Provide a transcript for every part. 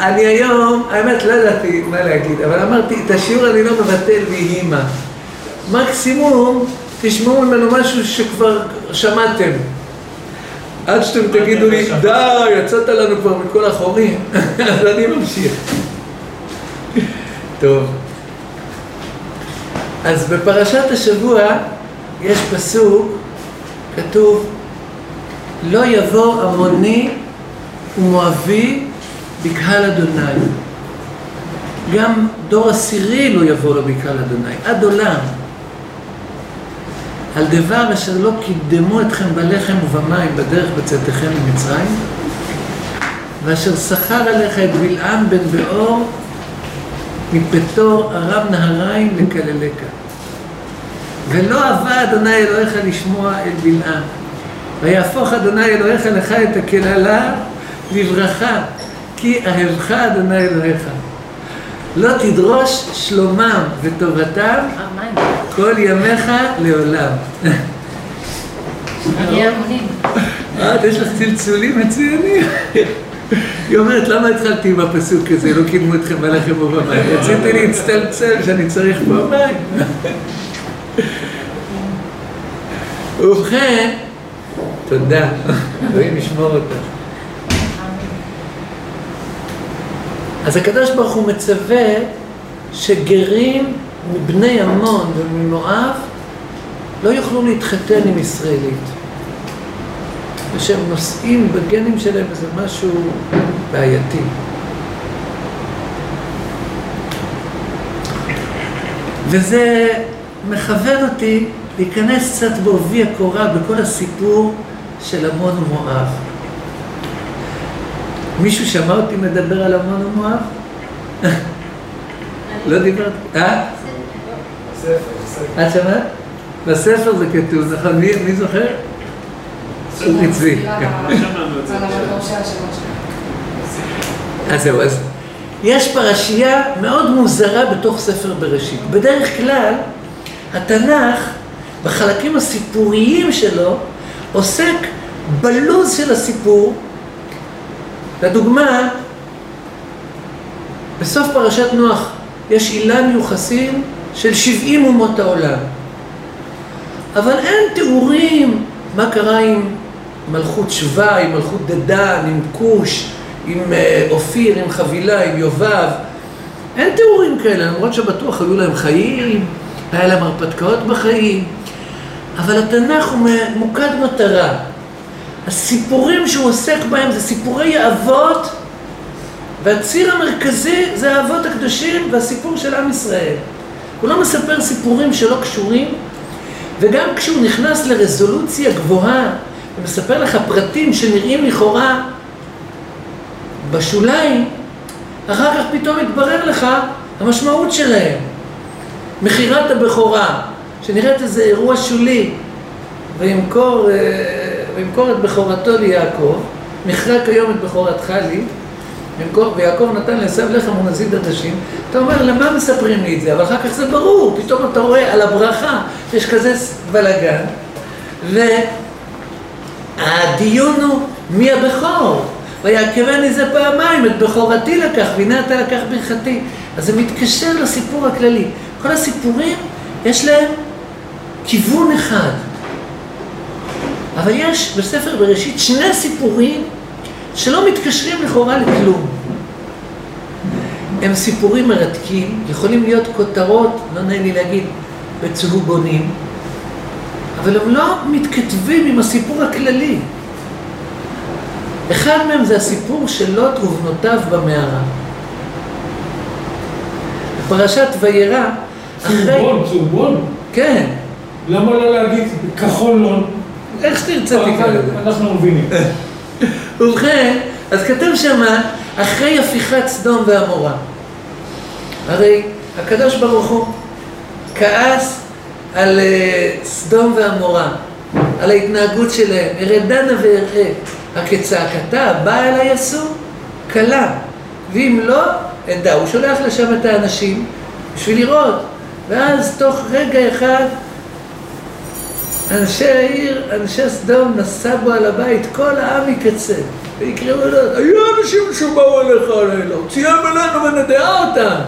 אני היום, האמת לא ידעתי מה להגיד, אבל אמרתי, את השיעור אני לא מבטל ויהי מה. מקסימום תשמעו ממנו משהו שכבר שמעתם. עד שאתם תגידו לי, די, יצאת לנו כבר מכל החורים, אז אני ממשיך. טוב. אז בפרשת השבוע יש פסוק, כתוב, לא יבוא עמוני ומואבי בקהל אדוני. גם דור עשירי לא יבוא לו בקהל אדוני, עד עולם. על דבר אשר לא קידמו אתכם בלחם ובמים בדרך בצאתכם ממצרים, ואשר שכר עליך את בלעם בן באור מפתור ארם נהריים לקללך. ולא אהבה אדוני אלוהיך לשמוע אל בלעם. ויהפוך אדוני אלוהיך לך את הקללה לברכה, כי אהבך אדוני אלוהיך. לא תדרוש שלומם וטובתם כל ימיך לעולם. אה, יש לך צלצולים מצוינים. היא אומרת, למה התחלתי עם הפסוק הזה, לא קידמו אתכם בלחם ובמים? רציתי להצטלצל שאני צריך פה מים. ובכן, תודה, אלוהים ישמור אותך. אז הקדוש ברוך הוא מצווה שגרים מבני עמון וממואב לא יוכלו להתחתן עם ישראלית. ושהם נושאים בגנים שלהם איזה משהו בעייתי. וזה מכוון אותי להיכנס קצת בעובי הקורה בכל הסיפור של עמון ומואב. מישהו שמע אותי מדבר על עמון ומואב? לא דיברת? אה? את שמעת? בספר זה כתוב, נכון? מי זוכר? צבי. אז זהו, אז יש פרשייה מאוד מוזרה בתוך ספר בראשית. בדרך כלל, התנ"ך, בחלקים הסיפוריים שלו, עוסק בלוז של הסיפור. לדוגמה, בסוף פרשת נוח יש אילן יוחסין של 70 אומות העולם. אבל אין תיאורים מה קרה עם מלכות שבא, עם מלכות דדן, עם כוש, עם אופיר, עם חבילה, עם יובב. אין תיאורים כאלה, למרות שבטוח היו להם חיים, היה להם הרפתקאות בחיים. אבל התנ"ך הוא ממוקד מטרה. הסיפורים שהוא עוסק בהם זה סיפורי האבות, והציר המרכזי זה האבות הקדושים והסיפור של עם ישראל. הוא לא מספר סיפורים שלא קשורים, וגם כשהוא נכנס לרזולוציה גבוהה ומספר לך פרטים שנראים לכאורה בשוליים, אחר כך פתאום מתברר לך המשמעות שלהם. מכירת הבכורה, שנראית איזה אירוע שולי, וימכור, וימכור את בכורתו ליעקב, מכרה כיום את בכורתך לי, ויעקב נתן לעשו לחם ונזיד עדשים, אתה אומר, למה מספרים לי את זה? אבל אחר כך זה ברור, פתאום אתה רואה על הברכה, יש כזה בלאגן, והדיון הוא מי הבכור? ויעקבני זה פעמיים, את בכורתי לקח, והנה אתה לקח ברכתי. אז זה מתקשר לסיפור הכללי. כל הסיפורים, יש להם כיוון אחד. אבל יש בספר בראשית שני סיפורים שלא מתקשרים לכאורה לכלום. הם סיפורים מרתקים, יכולים להיות כותרות, לא נעים לי להגיד, בצהובונים, אבל הם לא מתכתבים עם הסיפור הכללי. אחד מהם זה הסיפור של לוט ובנותיו במערה. בפרשת וירא, אחרי... צהובון, צהובון? כן. למה לא להגיד כחול לון? איך שתרצה תקרא לזה. אנחנו מבינים. ובכן, אז כתוב שמה, אחרי הפיכת סדום ועמורה. הרי הקדוש ברוך הוא כעס על סדום ועמורה, על ההתנהגות שלהם, אראה דנה ואראה, הכצעקתה באה אליי עשו, קלה, ואם לא, אדע, הוא שולח לשם את האנשים בשביל לראות, ואז תוך רגע אחד אנשי העיר, אנשי סדום, נסבו על הבית, כל העם מקצה. ויקראו לו, היו אנשים שבאו אליך הלילה, הוציאם אלינו ונדעה אותם.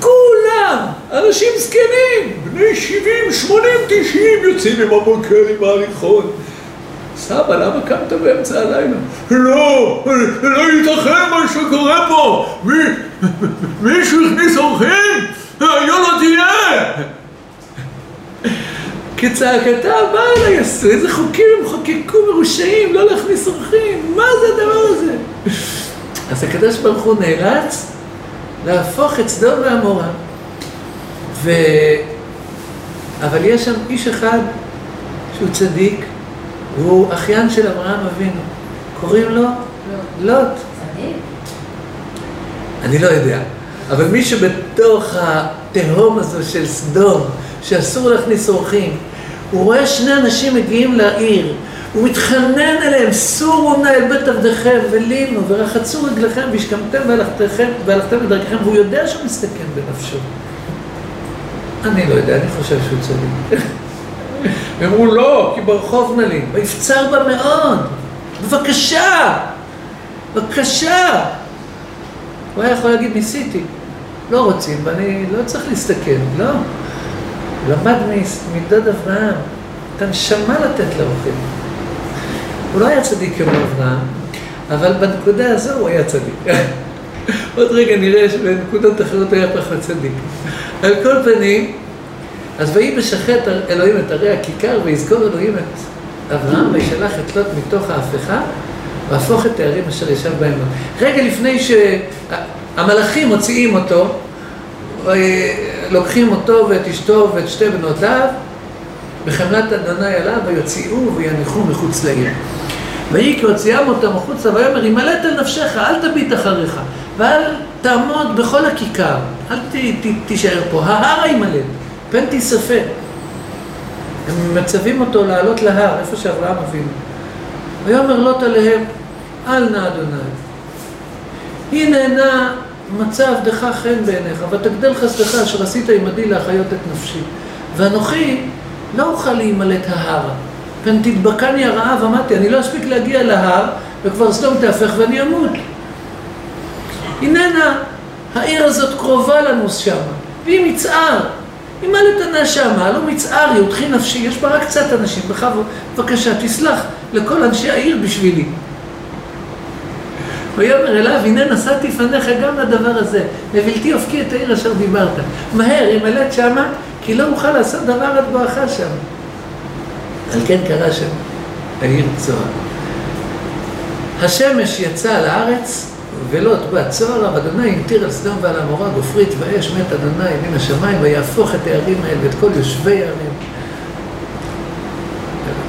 כולם, אנשים זקנים, בני שבעים, שמונים, תשעים, יוצאים עם המוקר עם ההליכון. סבא, למה קמת באמצע הלילה? לא, לא ייתכן מה שקורה פה! מי, מישהו הכניס אורחים? היה לא תהיה! כצעקתה באה אליי, עשו איזה חוקים הם חוקקו מרושעים, לא להכניס אורחים, מה זה הדבר הזה? אז הקדוש ברוך הוא נאלץ להפוך את סדום ועמורה. ו... אבל יש שם איש אחד שהוא צדיק, והוא אחיין של אברהם אבינו. קוראים לו לוט. אני לא יודע, אבל מי שבתוך התהום הזו של סדום, שאסור להכניס אורחים, הוא רואה שני אנשים מגיעים לעיר, הוא מתחנן אליהם, סורו נא אל בית עבדיכם ולינו ורחצו רגליכם והשכמתם והלכתם בדרככם, והוא יודע שהוא מסתכן בנפשו. אני לא יודע, אני חושב שהוא צדיק. הם אמרו לא, כי ברחוב נלים, ויפצר בה מאוד, בבקשה, בבקשה. הוא היה יכול להגיד, ניסיתי, לא רוצים, ואני לא צריך להסתכן, לא. למד מדוד אברהם, את הנשמה לתת לאורחים. הוא לא היה צדיק כמו אברהם, אבל בנקודה הזו הוא היה צדיק. עוד רגע נראה שבנקודות אחרות היה פחות צדיק. על כל פנים, אז ויהי בשחט אלוהים את ערי הכיכר, ויזכור אלוהים את אברהם, וישלח את לוט מתוך ההפכה, והפוך את הערים אשר ישב בהם. רגע לפני שהמלאכים מוציאים אותו, לוקחים אותו ואת אשתו ואת שתי בנותיו, בחמלת אדוני עליו, ויוציאו ויניחו מחוץ לעיר. ויהי כי הוציאם אותם החוצה, ויאמר, ימלט על נפשך, אל תביט אחריך, ואל תעמוד בכל הכיכר, אל ת, ת, תישאר פה, ההר ימלט, פן תיספה. הם מצווים אותו לעלות להר, איפה שאברהם אבינו. ויאמר לוט עליהם, אל נא אדוני. הנה נא מצא עבדך חן בעיניך, ותגדל חסדך אשר עשית עמדי להחיות את נפשי. ואנוכי לא אוכל להימלט ההר, פן תדבקני הרעב, אמרתי, אני לא אספיק להגיע להר, וכבר סדום תהפך ואני אמות. הננה, העיר הזאת קרובה לנו שמה, והיא מצער. היא מה לתנה שמה, לא מצער, היא הותחי נפשי, יש בה רק קצת אנשים, בכבוד, בבקשה, תסלח לכל אנשי העיר בשבילי. ויאמר אליו, הנה נשאתי פניך גם לדבר הזה, לבלתי אופקי את העיר אשר דיברת. מהר, ימלט שמה, כי לא אוכל לעשות דבר עד בואך שם. על כן קרא שם העיר צוהר. השמש יצא לארץ, ולוט בא צוהר, אדוני המטיר על סדום ועל עמורה גופרית ואש מת אדוני מן השמיים, ויהפוך את הערים האלה ואת כל יושבי הערים.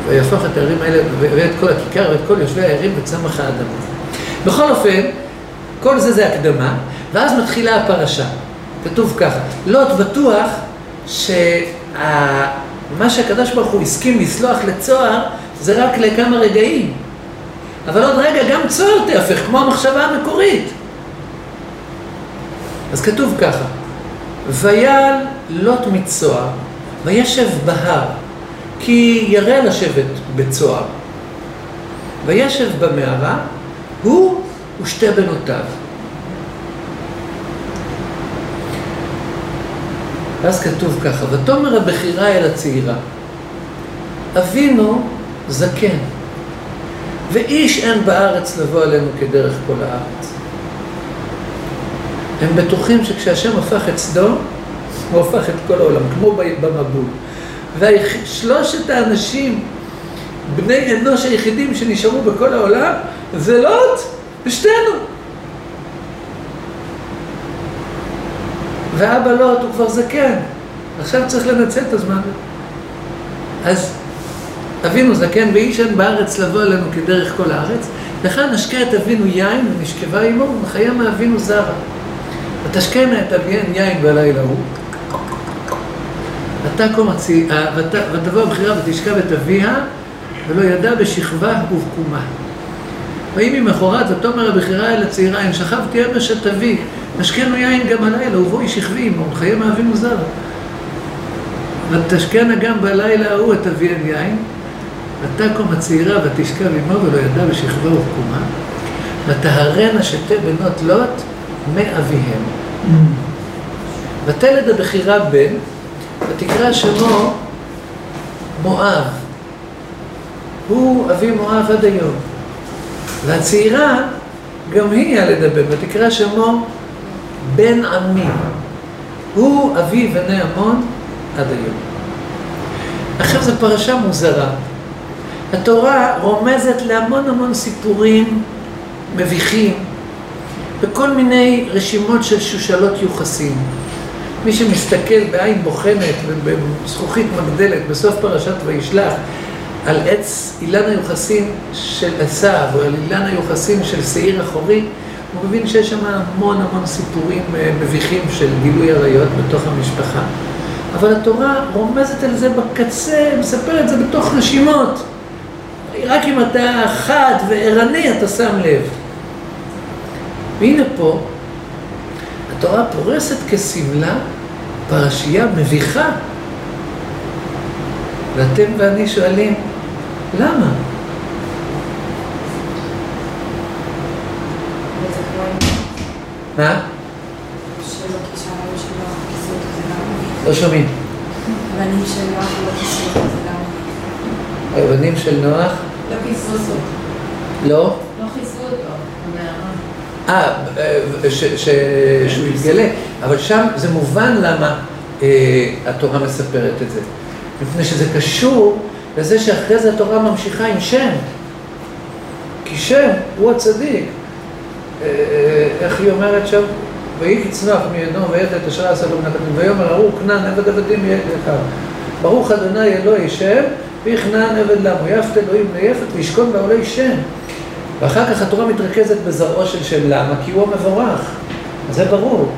ויהפוך את הערים האלה ואת כל הכיכר ואת כל יושבי הערים וצמח האדמה. בכל אופן, כל זה זה הקדמה, ואז מתחילה הפרשה. כתוב ככה, לוט בטוח שמה שהקדוש ברוך הוא הסכים לסלוח לצוהר זה רק לכמה רגעים. אבל עוד רגע גם צוהר תהפך, כמו המחשבה המקורית. אז כתוב ככה, ויעל לוט מצוהר, וישב בהר, כי ירא לשבת בצוהר. וישב במערה, הוא ושתי בנותיו. ואז כתוב ככה, ותאמר הבכירה אל הצעירה, אבינו זקן, ואיש אין בארץ לבוא עלינו כדרך כל הארץ. הם בטוחים שכשהשם הפך את סדום, הוא הפך את כל העולם, כמו במבול. ושלושת האנשים, בני אנוש היחידים שנשארו בכל העולם, זה לוט ושתינו. ואבא לוט הוא כבר זקן, עכשיו צריך לנצל את הזמן. אז אבינו זקן ואיש אין בארץ לבוא אלינו כדרך כל הארץ, לכן נשקה את אבינו יין ונשכבה עמו ונחיה מאבינו זרה. ותשקנה את אביהן יין בלילה. ותקום הצי... ותבוא הבחירה ותשכב את אביה ולא ידע בשכבה ובקומה. ויהי ממחרת ותאמר הבכירה אל הצעירה אם שכבתי אמש את אבי נשקנו יין גם הלילה ובואי שכבי עמו ונחיה מאבינו זרה. ותשקנה גם בלילה ההוא את אביהם יין, ותקום הצעירה ותשכב עמו ולא ידע בשכבה ובקומה, וטהרנה שתי בנות לוט מאביהם. ותלד הבכירה בן, ותקרא שמו מואב. הוא אבי מואב עד היום. והצעירה, גם היא ילד הבן, ותקרא שמו בן עמי. הוא אבי בני עמון עד היום. עכשיו זו פרשה מוזרה. התורה רומזת להמון המון סיפורים מביכים בכל מיני רשימות של שושלות יוחסין. מי שמסתכל בעין בוחנת ובזכוכית מגדלת בסוף פרשת וישלח על עץ אילן היוחסין של עשיו או על אילן היוחסין של שעיר אחורי, הוא מבין שיש שם המון המון סיפורים אה, מביכים של גילוי עריות בתוך המשפחה. אבל התורה רומזת על זה בקצה, מספרת את זה בתוך רשימות. רק אם אתה חד וערני אתה שם לב. והנה פה, התורה פורסת כשמלה פרשייה מביכה. ואתם ואני שואלים, למה? מה? לא שומעים. הבנים של נוח לא כיסו אותו, גם... הבנים של נוח? לא כיסו אותו. לא? לא כיסו אותו. אה, ש- שהוא יתגלה, אבל שם זה מובן למה אה, התורה מספרת את זה. מפני שזה קשור לזה שאחרי זה התורה ממשיכה עם שם. כי שם הוא הצדיק. אה, איך היא אומרת שם? ויהי כצנוח מידו את אשר עשה לו הקטנים ויאמר ארור כנען עבד עבדים יהיה יקר. ברוך אדוני אלוהי שם ויכנען עבד למו יפת אלוהים ליפת וישכון בעולי שם. ואחר כך התורה מתרכזת בזרעו של שם, למה? כי הוא המבורך, זה ברור.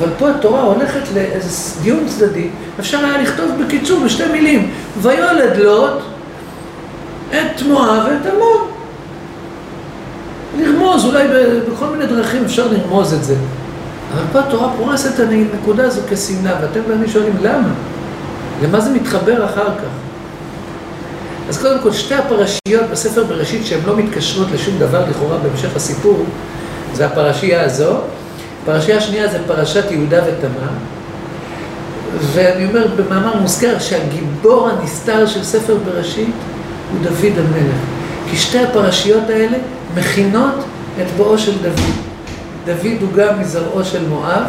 אבל פה התורה הולכת לאיזה דיון צדדי, אפשר היה לכתוב בקיצור בשתי מילים, ויולד לוט את מואב ואת עמון. לרמוז, אולי בכל מיני דרכים אפשר לרמוז את זה. אבל פה התורה פורסת את הנקודה הזו כשמלה, ואתם ואני שואלים למה? למה זה מתחבר אחר כך? אז קודם כל, שתי הפרשיות בספר בראשית שהן לא מתקשרות לשום דבר לכאורה בהמשך הסיפור, זה הפרשייה הזו. הפרשייה השנייה זה פרשת יהודה ותמר. ואני אומר במאמר מוזכר שהגיבור הנסתר של ספר בראשית הוא דוד המלך. כי שתי הפרשיות האלה מכינות את בואו של דוד. דוד הוא גם מזרעו של מואב,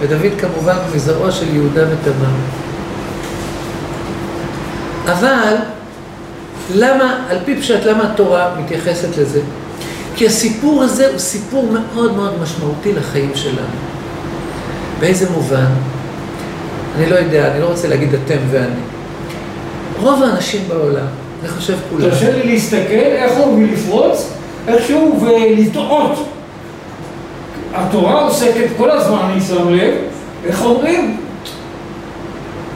ודוד כמובן מזרעו של יהודה ותמר. אבל למה, על פי פשט, למה התורה מתייחסת לזה? כי הסיפור הזה הוא סיפור מאוד מאוד משמעותי לחיים שלנו. באיזה מובן? אני לא יודע, אני לא רוצה להגיד אתם ואני. רוב האנשים בעולם, אני חושב כולם, תרשה לי להסתכל איך הוא ולפרוץ איכשהו ולטעות. התורה עוסקת כל הזמן, אני שם לב, איך אומרים?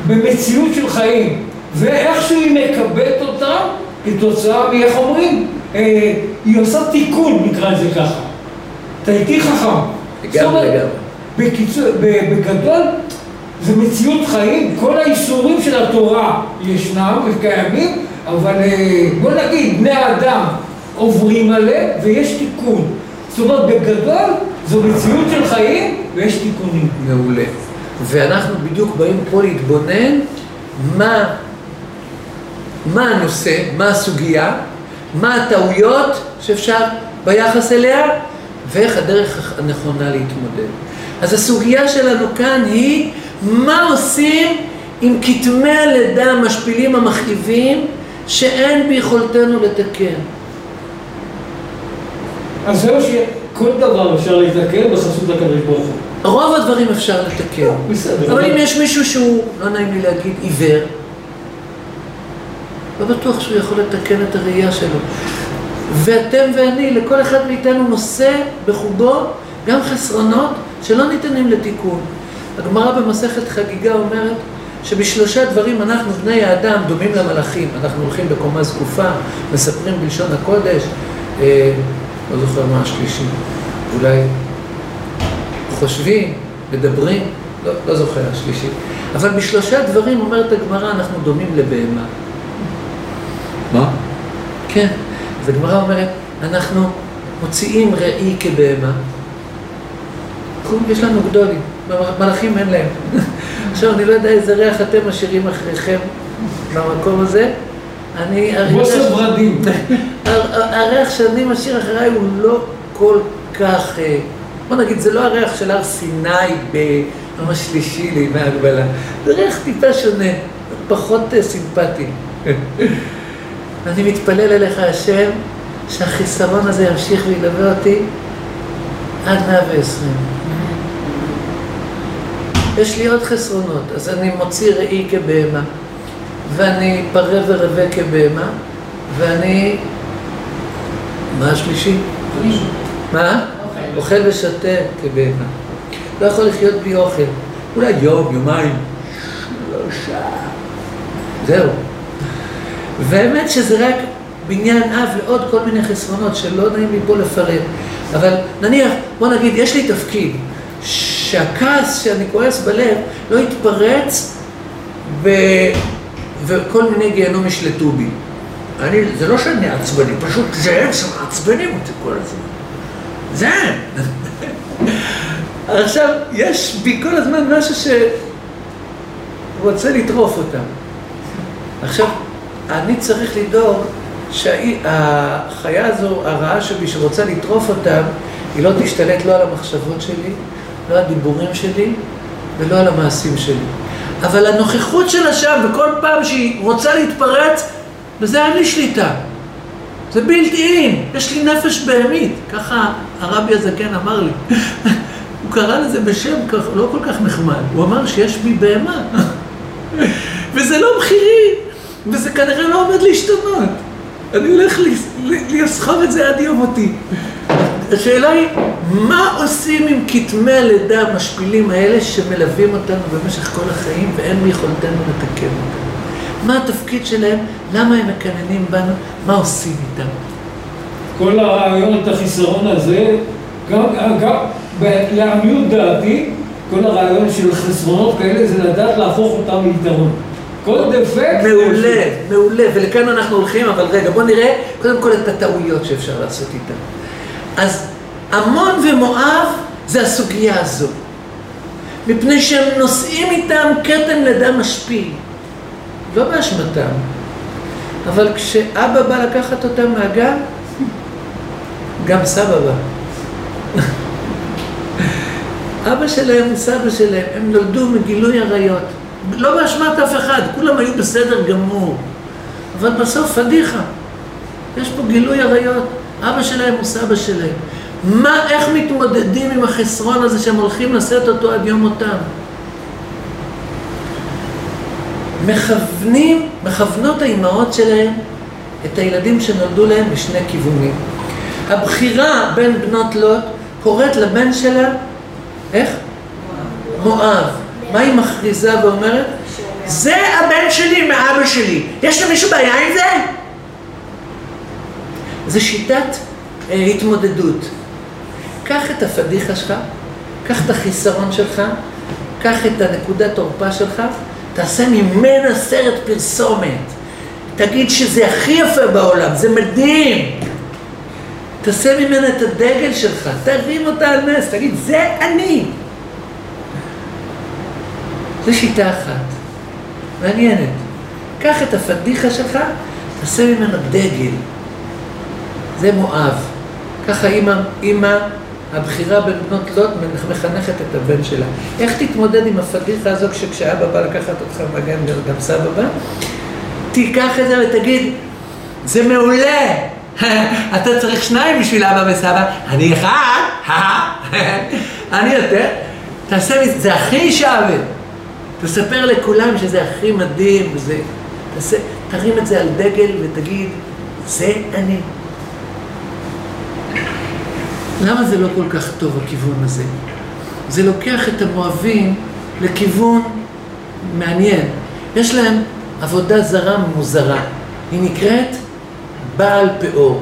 במציאות של חיים, ואיכשהו היא מקבלת אותה כתוצאה מאיך אומרים? אה, היא עושה תיקון, נקרא לזה ככה. אתה איתי חכם. לגמרי לגמרי. בגדול, זה מציאות חיים, כל האיסורים של התורה ישנם וקיימים, אבל אה, בוא נגיד, בני האדם עוברים עליהם ויש תיקון. זאת אומרת, בגדול, זו מציאות של חיים ויש תיקונים. מעולה. ואנחנו בדיוק באים פה להתבונן מה, מה הנושא, מה הסוגיה, מה הטעויות שאפשר ביחס אליה, ואיך הדרך הנכונה להתמודד. אז הסוגיה שלנו כאן היא מה עושים עם כתמי הלידה המשפילים המכאיבים שאין ביכולתנו לתקן. אז זהו שכל דבר אפשר לתקן בחסות הקדוש ברוך הוא. רוב הדברים אפשר לתקן. בסדר. אבל אם יש מישהו שהוא, לא נעים לי להגיד, עיוור, לא בטוח שהוא יכול לתקן את הראייה שלו. ואתם ואני, לכל אחד מאיתנו נושא בחובו גם חסרונות שלא ניתנים לתיקון. הגמרא במסכת חגיגה אומרת שבשלושה דברים אנחנו, בני האדם, דומים למלאכים. אנחנו הולכים בקומה זקופה, מספרים בלשון הקודש, אה, לא זוכר מה השלישי, אולי חושבים, מדברים, לא, לא זוכר, השלישי. אבל בשלושה דברים אומרת הגמרא, אנחנו דומים לבהמה. מה? כן, אז הגמרא אומרת, אנחנו מוציאים ראי כבהמה. יש לנו גדולים, מלאכים אין להם. עכשיו, אני לא יודע איזה ריח אתם משאירים אחריכם במקום הזה. אני... בושם ורדים. הריח שאני משאיר אחריי הוא לא כל כך... אה, בוא נגיד, זה לא הריח של הר סיני ביום השלישי לימי ההגבלה. זה ריח טיפה שונה, פחות אה, סימפטי. אני מתפלל אליך, השם, שהחיסרון הזה ימשיך וילווה אותי עד 120. יש לי עוד חסרונות, אז אני מוציא ראי כבהמה, ואני פרה ורבה כבהמה, ואני... מה השלישי? מה? אוכל ושותה כבהמה. לא יכול לחיות בלי אוכל. אולי יום, יומיים, שלושה. זהו. והאמת שזה רק בניין אב לעוד כל מיני חסרונות שלא נעים לי פה לפרט. אבל נניח, בוא נגיד, יש לי תפקיד. שהכעס שאני כועס בלב לא יתפרץ ו... וכל מיני גיהנום ישלטו בי. אני, זה לא שאני עצבני, פשוט זה הם שמעצבנים אותי כל הזמן. זה הם. עכשיו, יש בי כל הזמן משהו שרוצה לטרוף אותם. עכשיו, אני צריך לדאוג שהחיה הזו, הרעה שבי שרוצה לטרוף אותם, היא לא תשתלט לא על המחשבות שלי, לא על הדיבורים שלי ולא על המעשים שלי. אבל הנוכחות שלה שם, וכל פעם שהיא רוצה להתפרץ, בזה אין לי שליטה. זה בלתי אין, יש לי נפש בהמית. ככה הרבי הזקן אמר לי. הוא קרא לזה בשם לא כל כך נחמד, הוא אמר שיש בי בהמה. וזה לא בכירי, וזה כנראה לא עומד להשתנות. אני הולך לסחוב את זה עד יום מותי. השאלה היא, מה עושים עם כתמי הלידה המשפילים האלה שמלווים אותנו במשך כל החיים ואין ביכולתנו לתקן אותם? מה התפקיד שלהם? למה הם מקננים בנו? מה עושים איתם? כל הרעיון, את החיסרון הזה, גם, גם לעניות דעתי, כל הרעיון של חסרונות כאלה זה לדעת להפוך אותם ליתרון. כל דפקט... מעולה, מעולה, ולכאן אנחנו הולכים, אבל רגע, בואו נראה קודם כל את הטעויות שאפשר לעשות איתם. אז עמון ומואב זה הסוגיה הזו. מפני שהם נושאים איתם כתם לידה משפיל. לא באשמתם. אבל כשאבא בא לקחת אותם מהגן, גם סבא בא. אבא שלהם הוא סבא שלהם, הם נולדו מגילוי עריות. לא באשמת אף אחד, כולם היו בסדר גמור. אבל בסוף פדיחה. יש פה גילוי עריות. אבא שלהם הוא סבא שלהם. מה, איך מתמודדים עם החסרון הזה שהם הולכים לשאת אותו עד יום מותם? מכוונים, מכוונות האימהות שלהם את הילדים שנולדו להם בשני כיוונים. הבחירה בין בנות לוט קוראת לבן שלה, איך? מואב. מה היא מכריזה ואומרת? זה הבן שלי מאבא שלי. יש למישהו בעיה עם זה? זה שיטת אה, התמודדות. קח את הפדיחה שלך, קח את החיסרון שלך, קח את הנקודת תורפה שלך, תעשה ממנה סרט פרסומת. תגיד שזה הכי יפה בעולם, זה מדהים. תעשה ממנה את הדגל שלך, תרים אותה על נס, תגיד, זה אני. זו שיטה אחת, מעניינת. קח את הפדיחה שלך, תעשה ממנה דגל. זה מואב. ככה אימא, אימא, הבחירה בין בנות לוט מחנכת את הבן שלה. איך תתמודד עם הפדיחה הזו כשאבא בא לקחת אותך מגן גם סבא בא? תיקח את זה ותגיד, זה מעולה! אתה צריך שניים בשביל אבא וסבא, אני אחד, אני יותר. תעשה מזה, זה הכי שווה. תספר לכולם שזה הכי מדהים, וזה... תעשה, תרים את זה על דגל ותגיד, זה אני. למה זה לא כל כך טוב הכיוון הזה? זה לוקח את המואבים לכיוון מעניין. יש להם עבודה זרה מוזרה. היא נקראת בעל פאור.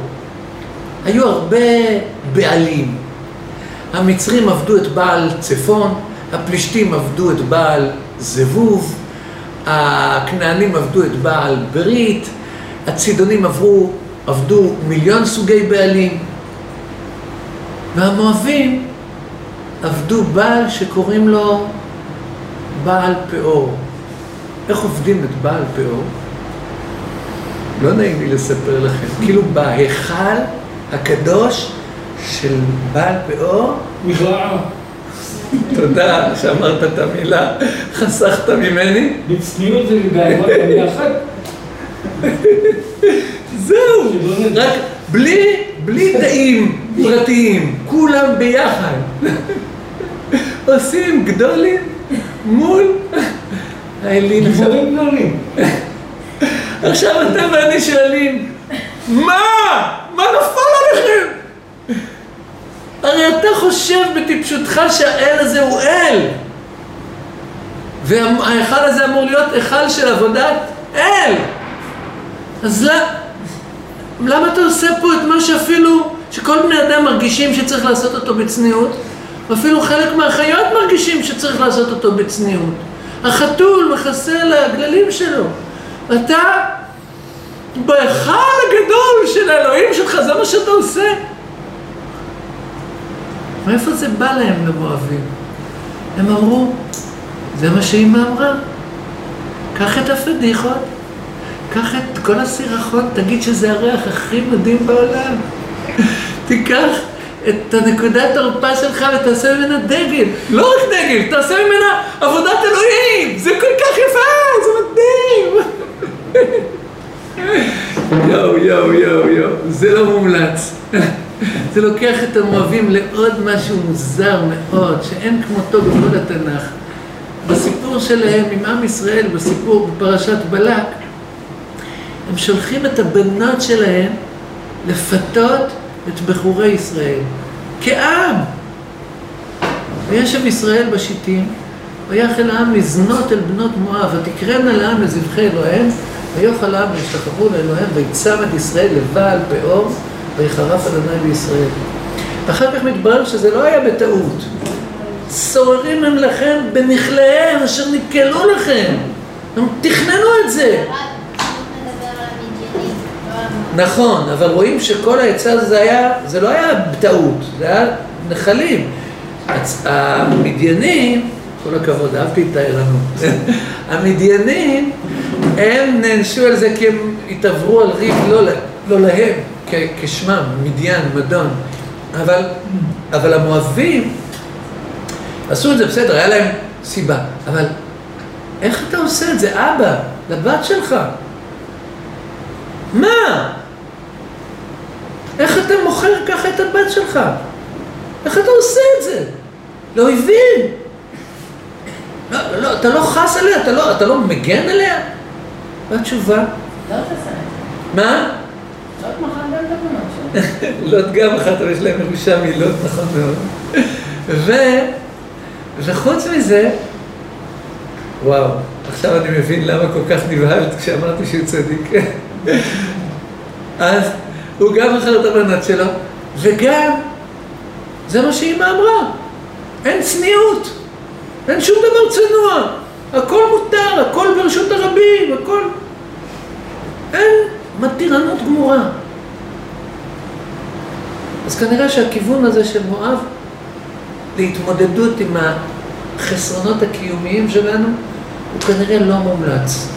היו הרבה בעלים. המצרים עבדו את בעל צפון, הפלישתים עבדו את בעל זבוב, הכנענים עבדו את בעל ברית, הצידונים עברו, עבדו מיליון סוגי בעלים, והמואבים עבדו בעל שקוראים לו בעל פאור. איך עובדים את בעל פאור? לא נעים לי לספר לכם, כאילו בהיכל הקדוש של בעל פאור, מכלאה. תודה שאמרת את המילה, חסכת ממני, בצניעות ובגאווה גם יחד. זהו, רק בלי, בלי תאים פרטיים, כולם ביחד. עושים גדולים מול האליל. עכשיו- גיבורים גדולים. עכשיו אתה ואני שואלים, מה? מה נפל עליכם? הרי אתה חושב בטיפשותך שהאל הזה הוא אל. וההיכל הזה אמור להיות היכל של עבודת אל. אז למה, למה אתה עושה פה את מה שאפילו, שכל בני אדם מרגישים שצריך לעשות אותו בצניעות, ואפילו חלק מהחיות מרגישים שצריך לעשות אותו בצניעות. החתול מכסה על הגללים שלו. אתה בהיכל הגדול של האלוהים שלך, זה מה שאתה עושה. מאיפה זה בא להם למואבים? הם אמרו, זה מה שאימא אמרה. קח את הפדיחות, קח את כל הסירחון, תגיד שזה הריח הכי מדהים בעולם. תיקח את הנקודת תורפה שלך ותעשה ממנה דגל. לא רק דגל, תעשה ממנה עבודת אלוהים. זה כל כך יפה, זה מדהים. יואו, יואו, יואו, יואו, זה לא מומלץ. זה לוקח את המואבים לעוד משהו מוזר מאוד, שאין כמותו בכל התנ"ך. בסיפור שלהם עם עם ישראל, בסיפור בפרשת בלק, הם שולחים את הבנות שלהם לפתות את בחורי ישראל, כעם. וישב ישראל בשיטים, ויחל העם לזנות אל בנות מואב, ותקרבנה לעם לזבחי אלוהיהם, ויאכל העם וישתחוו לאלוהיהם, ויצם את ישראל לבעל פאור, ויחרף אדוני בישראל. ואחר כך מתברר שזה לא היה בטעות. צוררים הם לכם בנכליהם אשר נתקלו לכם. הם תכננו את זה. נכון, אבל רואים שכל העצה הזה היה, זה לא היה בטעות, זה היה נחלים. המדיינים, כל הכבוד, אהבתי את הערנות. המדיינים, הם נענשו על זה כי הם התעברו על ריב לא, לא להם, כשמם, מדיין, מדון. אבל, אבל המואבים עשו את זה בסדר, היה להם סיבה. אבל איך אתה עושה את זה, אבא, לבת שלך? מה? איך אתה מוכר ככה את הבת שלך? איך אתה עושה את זה? לאויבים. לא, לא, אתה לא חס עליה, אתה לא, אתה לא מגן עליה? והתשובה, לא תעשה את זה. מה? לא תמחק גם את הבנות שלו. לוט גם אחת, אבל יש להם ירושה מלוט, נכון מאוד. ו... וחוץ מזה, וואו, עכשיו אני מבין למה כל כך נבהלת כשאמרתי שהוא צדיק. אז הוא גם מכר את הבנות שלו, וגם, זה מה שאימא אמרה, אין צניעות, אין שום דבר צנוע, הכל מותר, הכל ברשות הרבים, הכל... אין מתירנות גמורה. אז כנראה שהכיוון הזה של מואב להתמודדות עם החסרונות הקיומיים שלנו הוא כנראה לא מומלץ.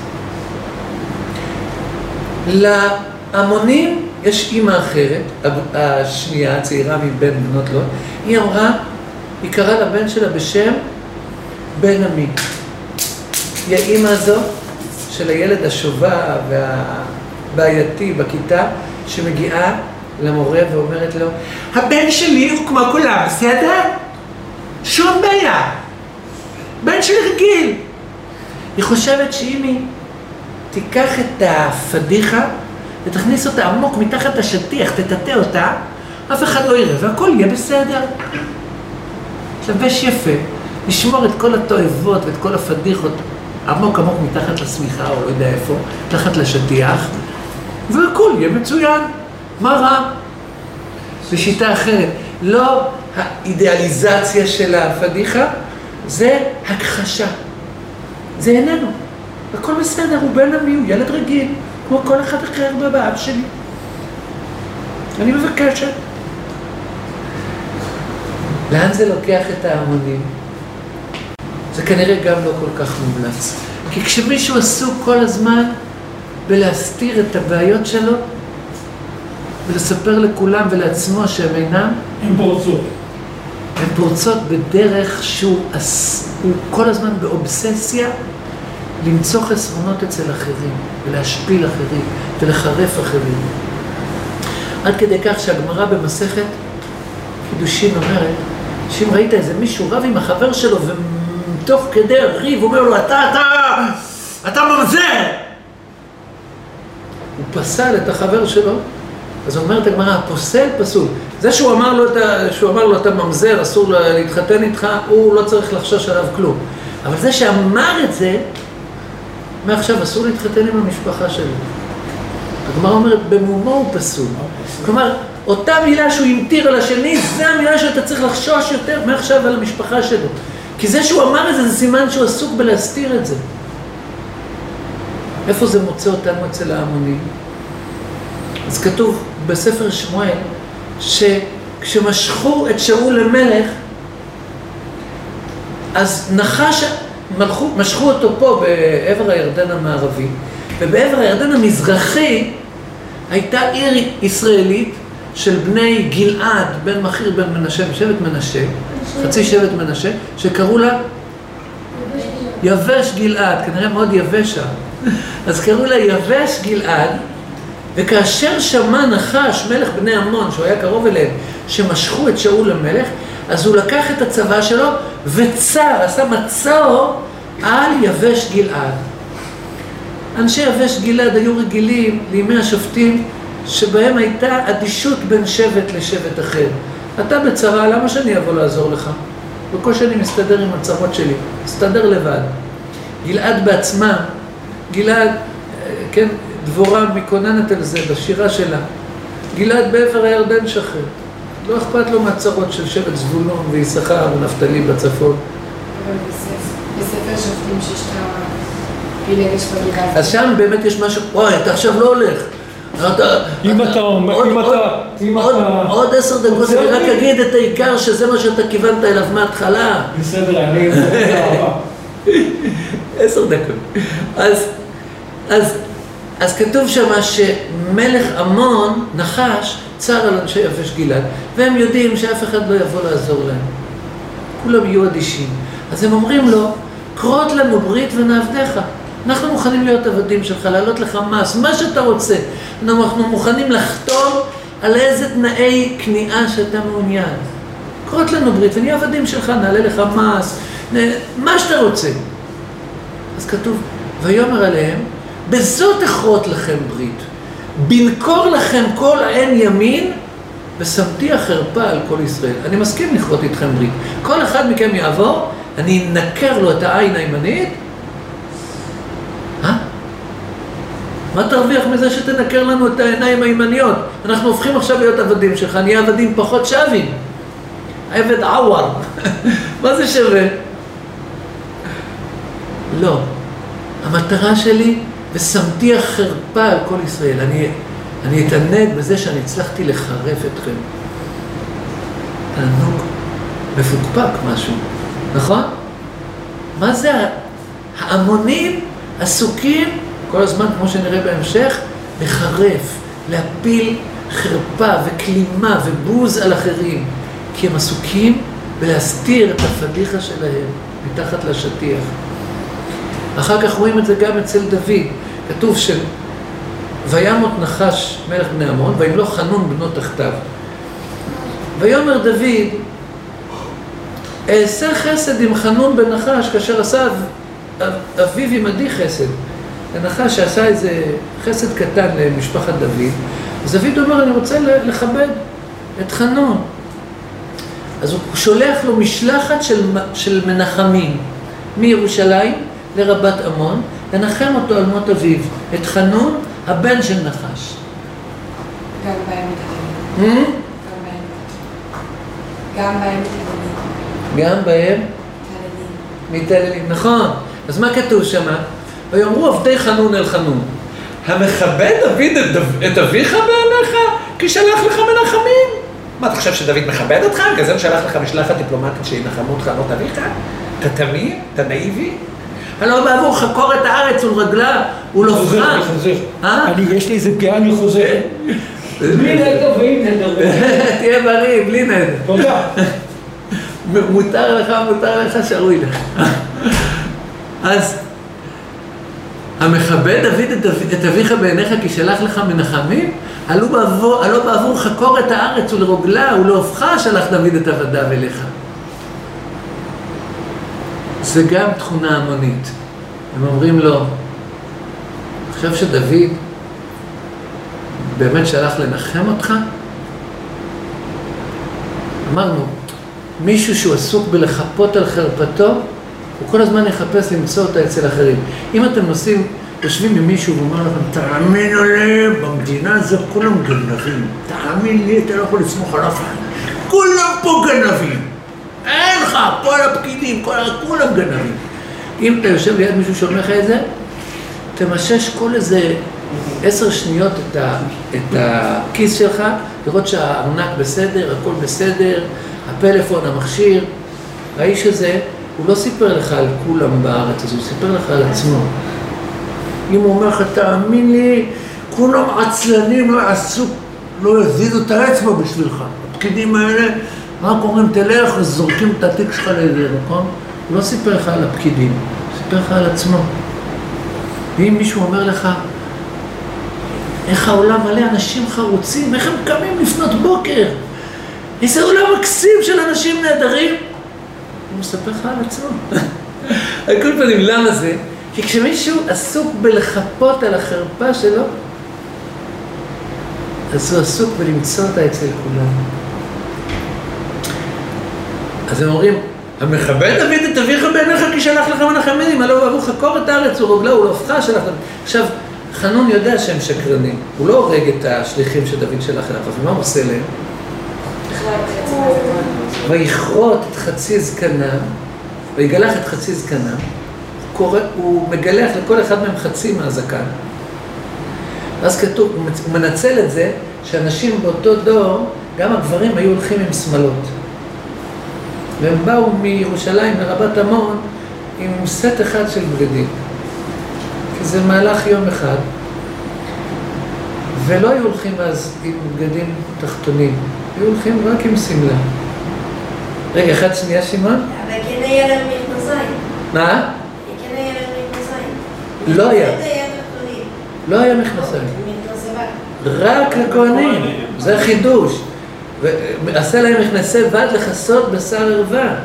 להמונים יש אימא אחרת, השנייה, הצעירה מבין בנות לוט, היא אמרה, היא קראה לבן שלה בשם בן עמי. היא האימא הזו של הילד השובב והבעייתי בכיתה, שמגיעה למורה ואומרת לו, הבן שלי הוא כמו כולם, בסדר? שום בעיה. בן שלי רגיל. היא חושבת שאם היא תיקח את הפדיחה ותכניס אותה עמוק מתחת השטיח, תטאטא אותה, אף אחד לא יראה והכל יהיה בסדר. לבש יפה, לשמור את כל התועבות ואת כל הפדיחות עמוק עמוק מתחת לשמיכה או לא יודע איפה, מתחת לשטיח, והכל יהיה מצוין. מה רע? זו שיטה אחרת. לא האידיאליזציה של הפדיחה, זה הכחשה. זה איננו. הכל בסדר, הוא בן עמי, הוא ילד רגיל, כמו כל אחד אחר בבעב שלי. אני מבקשת. לאן זה לוקח את ההמונים? זה כנראה גם לא כל כך מומלץ. כי כשמישהו עסוק כל הזמן בלהסתיר את הבעיות שלו ולספר לכולם ולעצמו שהם אינם, הם פורצות. הן פורצות בדרך שהוא כל הזמן באובססיה למצוא חסרונות אצל אחרים ולהשפיל אחרים ולחרף אחרים. עד כדי כך שהגמרא במסכת קידושין אומרת שאם ראית איזה מישהו רב עם החבר שלו ותוך כדי ריב אומר לו אתה, אתה, אתה ממזר! הוא פסל את החבר שלו אז אומרת הגמרא, הפוסל פסול. זה שהוא אמר לו, אתה, שהוא אמר לו אתה ממזר, אסור להתחתן איתך, הוא לא צריך לחשוש עליו כלום. אבל זה שאמר את זה, מעכשיו אסור להתחתן עם המשפחה שלו. הגמרא אומרת, במומו הוא פסול. כלומר, אותה מילה שהוא המטיר על השני, זה המילה שאתה צריך לחשוש יותר מעכשיו על המשפחה שלו. כי זה שהוא אמר את זה, זה סימן שהוא עסוק בלהסתיר את זה. איפה זה מוצא אותנו אצל ההמונים? אז כתוב בספר שמואל, שכשמשכו את שאול למלך, אז נחש, מלכו, משכו אותו פה בעבר הירדן המערבי, ובעבר הירדן המזרחי הייתה עיר ישראלית של בני גלעד, בן מכיר בן מנשה, משבט מנשה, חצי שבט מנשה, שקראו לה יבש גלעד, כנראה מאוד יבשה. אז קראו לה יבש גלעד, וכאשר שמע נחש, מלך בני עמון, שהוא היה קרוב אליהם, שמשכו את שאול למלך, אז הוא לקח את הצבא שלו וצר, עשה מצור על יבש גלעד. אנשי יבש גלעד היו רגילים לימי השופטים שבהם הייתה אדישות בין שבט לשבט אחר. אתה בצרה, למה שאני אבוא לעזור לך? בקושי אני מסתדר עם הצרות שלי, מסתדר לבד. גלעד בעצמה, גלעד, כן, דבורה מקוננת על זה בשירה שלה. גלעד בעבר הירדן שכן. לא אכפת לו מהצרות של שבט זבולון ויששכר ונפתלי בצפון. אבל בספר שופטים שיש את. אז שם באמת יש משהו, וואי, אתה עכשיו לא הולך. אתה, אם אתה אומר, עוד- אם עוד- אתה, אם עוד- אתה... עוד עשר דקות אני רק? אגיד את העיקר שזה מה שאתה כיוונת אליו מההתחלה. בסדר, אני... עשר דקות. אז, אז, כתוב שמה שמלך עמון, נחש, צר על אנשי יבש גלעד, והם יודעים שאף אחד לא יבוא לעזור להם. כולם יהיו אדישים. אז הם אומרים לו, כרות לנו ברית ונעבדיך. אנחנו מוכנים להיות עבדים שלך, להעלות לך מס, מה שאתה רוצה. אנחנו מוכנים לחתום על איזה תנאי כניעה שאתה מעוניין. כרות לנו ברית ונהיה עבדים שלך, נעלה לך מס, נ- מה שאתה רוצה. אז כתוב, ויאמר עליהם, בזאת אכרות לכם ברית, בנקור לכם כל העין ימין, ושמתי החרפה על כל ישראל. אני מסכים לכרות איתכם ברית. כל אחד מכם יעבור, אני אנקר לו את העין הימנית. אה? מה תרוויח מזה שתנקר לנו את העיניים הימניות? אנחנו הופכים עכשיו להיות עבדים שלך, נהיה עבדים פחות שווים. עבד עוור. מה זה שווה? לא. המטרה שלי, ושמתי החרפה על כל ישראל. אני, אני אתענג בזה שאני הצלחתי לחרף אתכם. תענוג מפוקפק משהו, נכון? מה זה ההמונים עסוקים כל הזמן, כמו שנראה בהמשך, לחרף, להפיל חרפה וכלימה ובוז על אחרים, כי הם עסוקים בלהסתיר את הפדיחה שלהם מתחת לשטיח. אחר כך רואים את זה גם אצל דוד. כתוב ש... וימות נחש מלך בני עמון, וימלוך חנון בנו תחתיו. ויאמר דוד, אעשה חסד עם חנון בן נחש, כאשר עשה אב, אב, אביו עמדי חסד. הנחש שעשה איזה חסד קטן למשפחת דוד, אז דוד אומר, אני רוצה לכבד את חנון. אז הוא שולח לו משלחת של, של מנחמים מירושלים לרבת עמון, לנחם אותו על מות אביו, את חנון, הבן של נחש. גם בהם מתעללים. Hmm? גם בהם מתעללים. גם בהם מתעללים. מתעללים. נכון. אז מה כתוב שם? ויאמרו עבדי חנון אל חנון. המכבד דוד את, דו- את אביך בעיניך? כי שלח לך מנחמים. מה, אתה חושב שדוד מכבד אותך? בגלל זה הוא שלח לך משלחת דיפלומטית שינחמו אותך לא תביך? אתה תמים? אתה נאיבי? הלא בעבור חקור את הארץ ולרגלה חוזר, ולהופכה. אני חוזר. אה? אני, יש לי איזה פגיעה, אני חוזר. בלי נדר ואם נדר. תהיה בריא, בלי נדר. תודה. מותר לך, מותר לך, שרוי לך. אז המכבד דוד את, אב- את אביך בעיניך כי שלח לך מנחמים? הלא בעבור, הלא בעבור חקור את הארץ ולרוגלה ולהופכה שלח דוד את עבדיו אליך. זה גם תכונה המונית. הם אומרים לו, עכשיו שדוד באמת שלח לנחם אותך? אמרנו, מישהו שהוא עסוק בלחפות על חרפתו, הוא כל הזמן יחפש למצוא אותה אצל אחרים. אם אתם נוסעים, יושבים עם מישהו ואומר לכם, תאמינו לי, במדינה הזו כולם גנבים. תאמין לי, אתה לא יכול לסמוך על אף אחד. כולם פה גנבים. אין לך, כל הפקידים, כולם גנבים. אם אתה יושב ליד מישהו שאומר לך את זה, תמשש כל איזה עשר שניות את, ה, את הכיס שלך, לראות שהארנק בסדר, הכל בסדר, הפלאפון, המכשיר. האיש הזה, הוא לא סיפר לך על כולם בארץ הזו, הוא סיפר לך על עצמו. אם הוא אומר לך, תאמין לי, כולם עצלנים, לא יעשו, לא יזיזו את האצבע בשבילך. הפקידים האלה, רק אומרים, תלך, וזורקים את התיק שלך לאיזה מקום. הוא לא סיפר לך על הפקידים, הוא סיפר לך על עצמו. ואם מישהו אומר לך, איך העולם מלא אנשים חרוצים, איך הם קמים לפנות בוקר, איזה עולם מקסים של אנשים נהדרים, הוא מספר לך על עצמו. על כל פנים, למה זה? כי כשמישהו עסוק בלחפות על החרפה שלו, אז הוא עסוק בלמצוא אותה אצל כולם. אז הם אומרים, המכבד דוד את אביך בעיניך כי שלח לך מנחמים, הלא בעבור חקור את הארץ ורגלה ולהופכה שלח לך. עכשיו, חנון יודע שהם שקרנים, הוא לא הורג את השליחים שדוד שלח אליו, אבל מה הוא עושה להם? ויכרות את חצי זקנם, ויגלח את חצי זקנם, הוא מגלח לכל אחד מהם חצי מהזקן. ואז כתוב, הוא הוא מנצל את זה שאנשים באותו דור, גם הגברים היו הולכים עם שמלות. והם באו מירושלים לרבת עמון עם סט אחד של בגדים. כי זה מהלך יום אחד. ולא היו הולכים אז עם בגדים תחתונים, היו הולכים רק עם שמלה. רגע, אחד שנייה שמעון? אבל כן היה להם מכנסיים. מה? כן היה להם מכנסיים. לא היה. לא היה מכנסיים. מכנסי בד. רק לכהנים, זה חידוש. ועשה להם מכנסי בד לכסות בשר ערווה.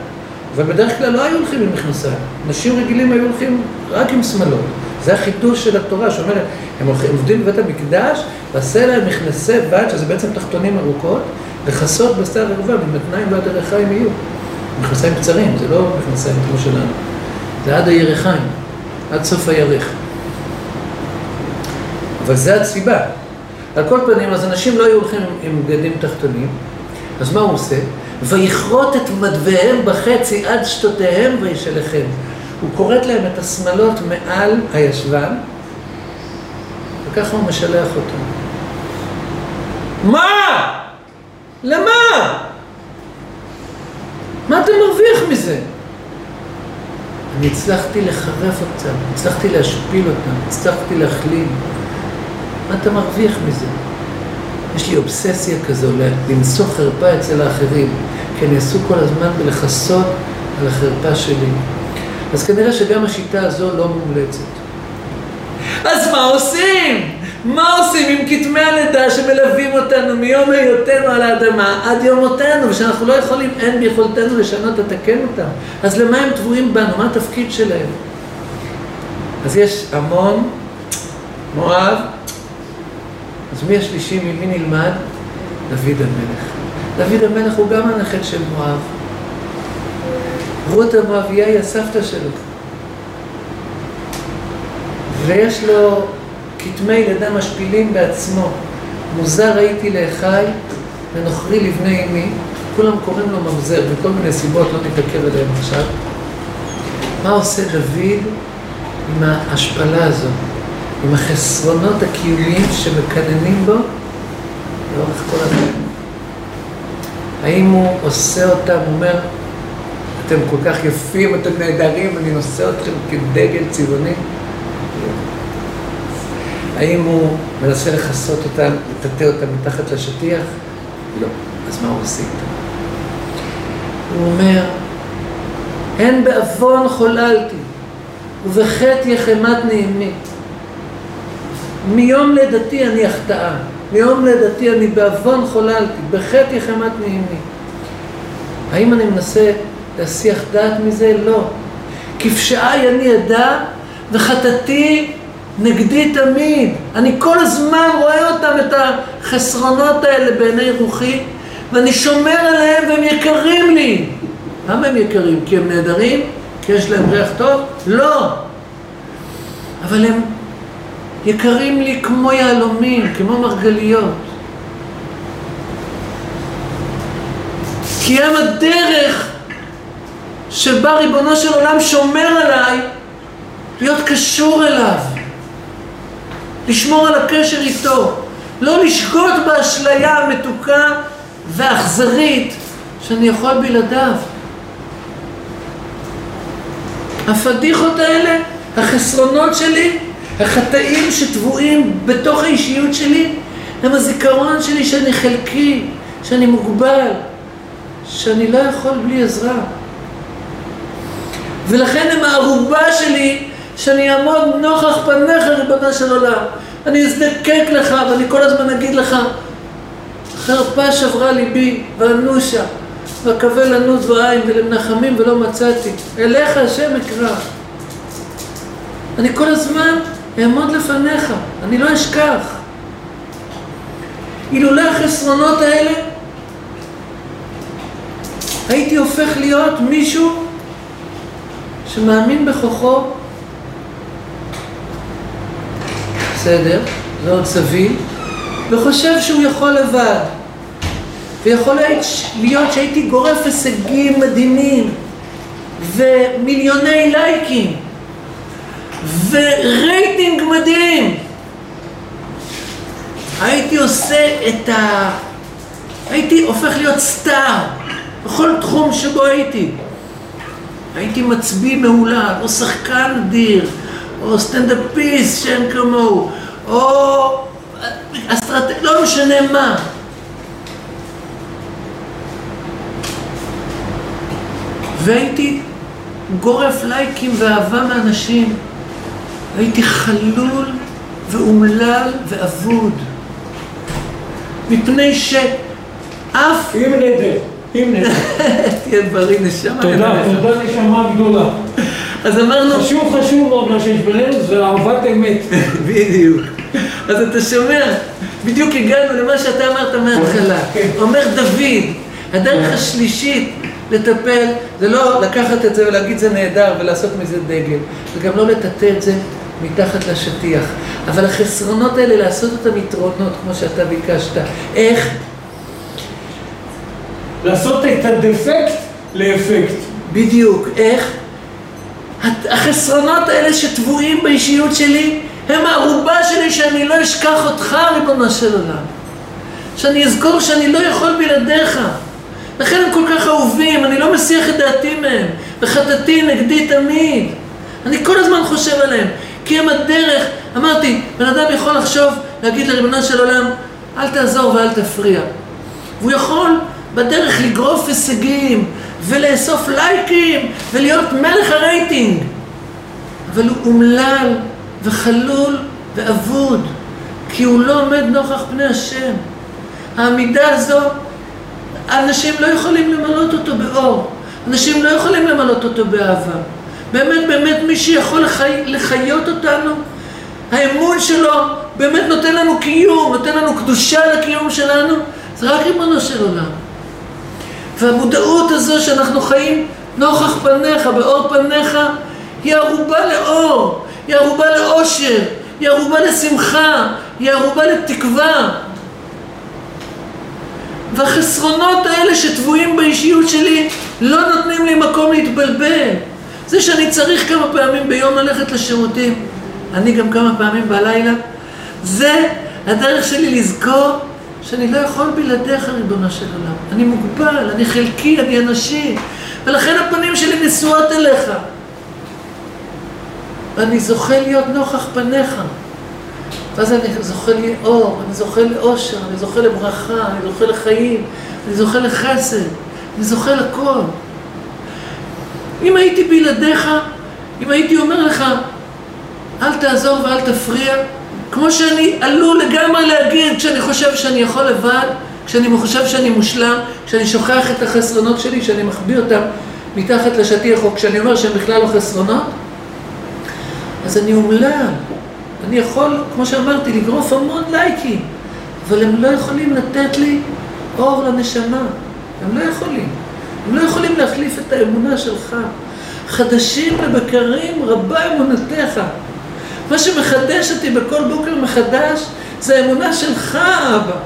אבל בדרך כלל לא היו הולכים עם מכנסיים. נשים רגילים היו הולכים רק עם שמלות. זה החידוש של התורה, שאומרת, הם הולכים, עובדים בבית המקדש, ועשה להם מכנסי בד, שזה בעצם תחתונים ארוכות, לכסות בשר ערווה, ומתניים ועד הירכיים יהיו. מכנסיים קצרים, זה לא מכנסיים כמו שלנו. זה עד הירכיים, עד סוף הירך. אבל זה הסיבה. על כל פנים, אז אנשים לא היו הולכים עם, בגדים תחתונים, אז מה הוא עושה? ויכרות את מדוויהם בחצי עד שתותיהם וישלחם. הוא כורת להם את השמלות מעל הישבן, וככה הוא משלח אותם. מה? למה? מה אתה מרוויח מזה? אני הצלחתי לחרף אותם, הצלחתי להשפיל אותם, הצלחתי להכליל. מה אתה מרוויח מזה? יש לי אובססיה כזו למצוא חרפה אצל האחרים, כי אני עסוק כל הזמן בלכסות על החרפה שלי. אז כנראה שגם השיטה הזו לא מומלצת. אז מה עושים? מה עושים עם כתמי הלידה שמלווים אותנו מיום היותנו על האדמה עד יום מותנו, ושאנחנו לא יכולים, אין ביכולתנו לשנות, לתקן אותם. אז למה הם טבועים בנו? מה התפקיד שלהם? אז יש המון, מואב, אז מי השלישי, ממי נלמד? דוד המלך. דוד המלך הוא גם הנכד של מואב. רות המואביה היא הסבתא שלו. ויש לו כתמי לידה משפילים בעצמו. מוזר הייתי לאחי ונוכרי לבני אמי, כולם קוראים לו ממזר, מכל מיני סיבות, לא נתעכב עליהם עכשיו. מה עושה דוד עם ההשפלה הזו, עם החסרונות הקיומיים שמקננים בו לאורך כל הזמן? האם הוא עושה אותם, הוא אומר, אתם כל כך יפים, אתם נהדרים, אני נושא אתכם כדגל צבעוני? האם הוא מנסה לכסות אותם, לטאטא אותם מתחת לשטיח? לא. אז מה הוא עושה איתם? הוא אומר, הן בעוון חוללתי, ובחטא יחמת נעימי. מיום לידתי אני החטאה, מיום לידתי אני בעוון חוללתי, בחטא יחמת נעימי. האם אני מנסה להסיח דעת מזה? לא. כפשעי אני אדע, וחטאתי נגדי תמיד. אני כל הזמן רואה אותם, את החסרונות האלה בעיני רוחי, ואני שומר עליהם והם יקרים לי. למה הם יקרים? כי הם נהדרים? כי יש להם ריח טוב? לא. אבל הם יקרים לי כמו יהלומים, כמו מרגליות. כי הם הדרך שבה ריבונו של עולם שומר עליי להיות קשור אליו, לשמור על הקשר איתו, לא לשגות באשליה המתוקה והאכזרית שאני יכול בלעדיו. הפדיחות האלה, החסרונות שלי, החטאים שטבועים בתוך האישיות שלי, הם הזיכרון שלי שאני חלקי, שאני מוגבל, שאני לא יכול בלי עזרה. ולכן הם הערובה שלי שאני אעמוד נוכח פניך, ריבונו של עולם. אני אזדקק לך ואני כל הזמן אגיד לך, חרפה שברה ליבי ואנושה, ואקווה לנוז בעין ולמנחמים ולא מצאתי. אליך השם אקרא. אני כל הזמן אעמוד לפניך, אני לא אשכח. אילולא החסרונות האלה, הייתי הופך להיות מישהו שמאמין בכוחו, בסדר, זה עוד סביל, וחושב שהוא יכול לבד. ויכול להיות שהייתי גורף הישגים מדהימים, ומיליוני לייקים, ורייטינג מדהים. הייתי עושה את ה... הייתי הופך להיות סטאר בכל תחום שבו הייתי. הייתי מצביא מהולל, או שחקן אדיר, או סטנדאפיסט שאין כמוהו, או אסטרטג... לא משנה מה. והייתי גורף לייקים ואהבה מאנשים. הייתי חלול ואומלל ואבוד. מפני שאף... עם נדר, עם נדר. תהיה בריא נשמה. תודה, תודה נשמה גדולה. אז אמרנו... חשוב חשוב מאוד מה שיש בינינו, זה אהבת אמת. בדיוק. אז אתה שומע, בדיוק הגענו למה שאתה אמרת מההתחלה. כן. אומר דוד, הדרך השלישית לטפל, זה לא לקחת את זה ולהגיד זה נהדר ולעשות מזה דגל, זה גם לא לטאטא את זה מתחת לשטיח. אבל החסרונות האלה, לעשות אותם יתרונות, כמו שאתה ביקשת. איך? לעשות את הדפקט לאפקט. בדיוק. איך? החסרונות האלה שטבועים באישיות שלי, הם הערובה שלי שאני לא אשכח אותך, ריבונו של עולם. שאני אזכור שאני לא יכול בלעדיך. לכן הם כל כך אהובים, אני לא מסיח את דעתי מהם. וחטאתי נגדי תמיד. אני כל הזמן חושב עליהם. כי הם הדרך, אמרתי, בן אדם יכול לחשוב, להגיד לריבונו של עולם, אל תעזור ואל תפריע. והוא יכול בדרך לגרוף הישגים, ולאסוף לייקים, ולהיות מלך הרייטינג. אבל הוא אומלל, וחלול, ואבוד, כי הוא לא עומד נוכח פני השם. העמידה הזו, אנשים לא יכולים למלות אותו באור. אנשים לא יכולים למלות אותו באהבה. באמת, באמת, מי שיכול לחי... לחיות אותנו, האמון שלו באמת נותן לנו קיום, נותן לנו קדושה לקיום שלנו, זה רק ריבונו של עולם. והמודעות הזו שאנחנו חיים נוכח פניך, באור פניך, היא ערובה לאור, היא ערובה לאושר, היא ערובה לשמחה, היא ערובה לתקווה. והחסרונות האלה שטבועים באישיות שלי לא נותנים לי מקום להתבלבל. זה שאני צריך כמה פעמים ביום ללכת לשירותים, אני גם כמה פעמים בלילה, זה הדרך שלי לזכור שאני לא יכול בלעדיך, ריבונו של עולם. אני מוגבל, אני חלקי, אני אנשי, ולכן הפנים שלי נשואות אליך. ואני זוכה להיות נוכח פניך. ואז אני זוכה לאור, אני זוכה לאושר, אני זוכה לברכה, אני זוכה לחיים, אני זוכה לחסד, אני זוכה לכל. אם הייתי בלעדיך, אם הייתי אומר לך, אל תעזור ואל תפריע, כמו שאני עלול לגמרי להגיד כשאני חושב שאני יכול לבד, כשאני חושב שאני מושלם, כשאני שוכח את החסרונות שלי, כשאני מחביא אותם מתחת לשטיח, או כשאני אומר שהם בכלל לא חסרונות, אז אני אומלל. אני יכול, כמו שאמרתי, לגרוף המון לייקים, אבל הם לא יכולים לתת לי אור לנשמה. הם לא יכולים. הם לא יכולים להחליף את האמונה שלך. חדשים לבקרים רבה אמונתך. מה שמחדש אותי בכל בוקר מחדש זה האמונה שלך, אבא.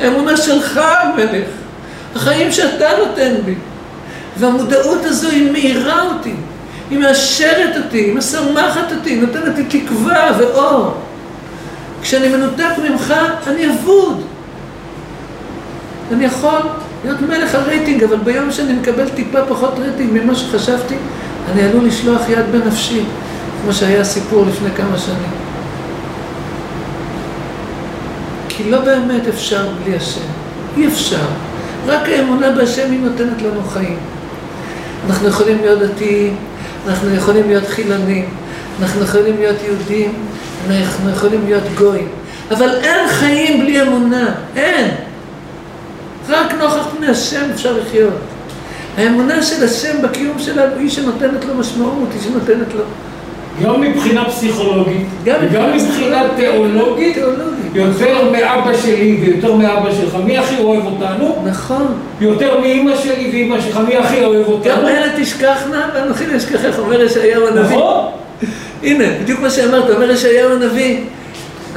האמונה שלך, המלך. החיים שאתה נותן בי. והמודעות הזו היא מאירה אותי. היא מאשרת אותי, היא משמחת אותי, היא נותנת לי תקווה ואור. כשאני מנותק ממך, אני אבוד. אני יכול להיות מלך הרייטינג, אבל ביום שאני מקבל טיפה פחות רייטינג ממה שחשבתי, אני עלול לשלוח יד בנפשי, כמו שהיה סיפור לפני כמה שנים. כי לא באמת אפשר בלי השם. אי אפשר. רק האמונה בהשם היא נותנת לנו חיים. אנחנו יכולים להיות דתיים, אנחנו יכולים להיות חילונים, אנחנו יכולים להיות יהודים, אנחנו יכולים להיות גויים. אבל אין חיים בלי אמונה, אין. רק נוכח פני השם אפשר לחיות. האמונה של השם בקיום שלנו היא שנותנת לו משמעות, היא שנותנת לו... גם מבחינה פסיכולוגית, גם וגם מבחינה תיאולוגית, תיאולוגית. יותר מאבא שלי ויותר מאבא שלך, מי הכי אוהב אותנו? נכון. יותר מאימא שלי ואימא שלך, מי הכי אוהב גם אותנו? אלה תשכחנה ואנוכי אשכחך, אומר ישעיהו הנביא. נכון? הנה, בדיוק מה שאמרת, אומר ישעיהו הנביא.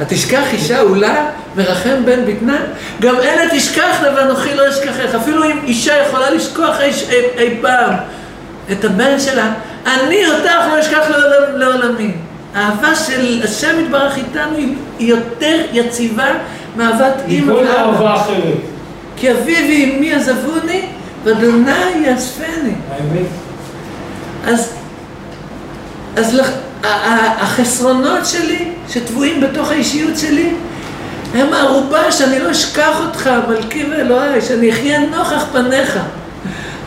התשכח אישה עולה ורחם בן בטנה? גם אלה תשכחנה ואנוכי לא אשכחך. אפילו אם אישה יכולה לשכוח אי, אי, אי פעם את הבן שלה, אני אותך לא אשכח לעולם, לעולמי. האהבה של השם יתברך איתנו היא יותר יציבה מאהבת אימא מכל ואבא. אהבה אחרת. כי אבי ואמי עזבוני, ואדוני יאספני. האמת? אז, אז ה- החסרונות שלי, שטבועים בתוך האישיות שלי, הם הערובה שאני לא אשכח אותך, מלכי ואלוהי, שאני אחיה נוכח פניך.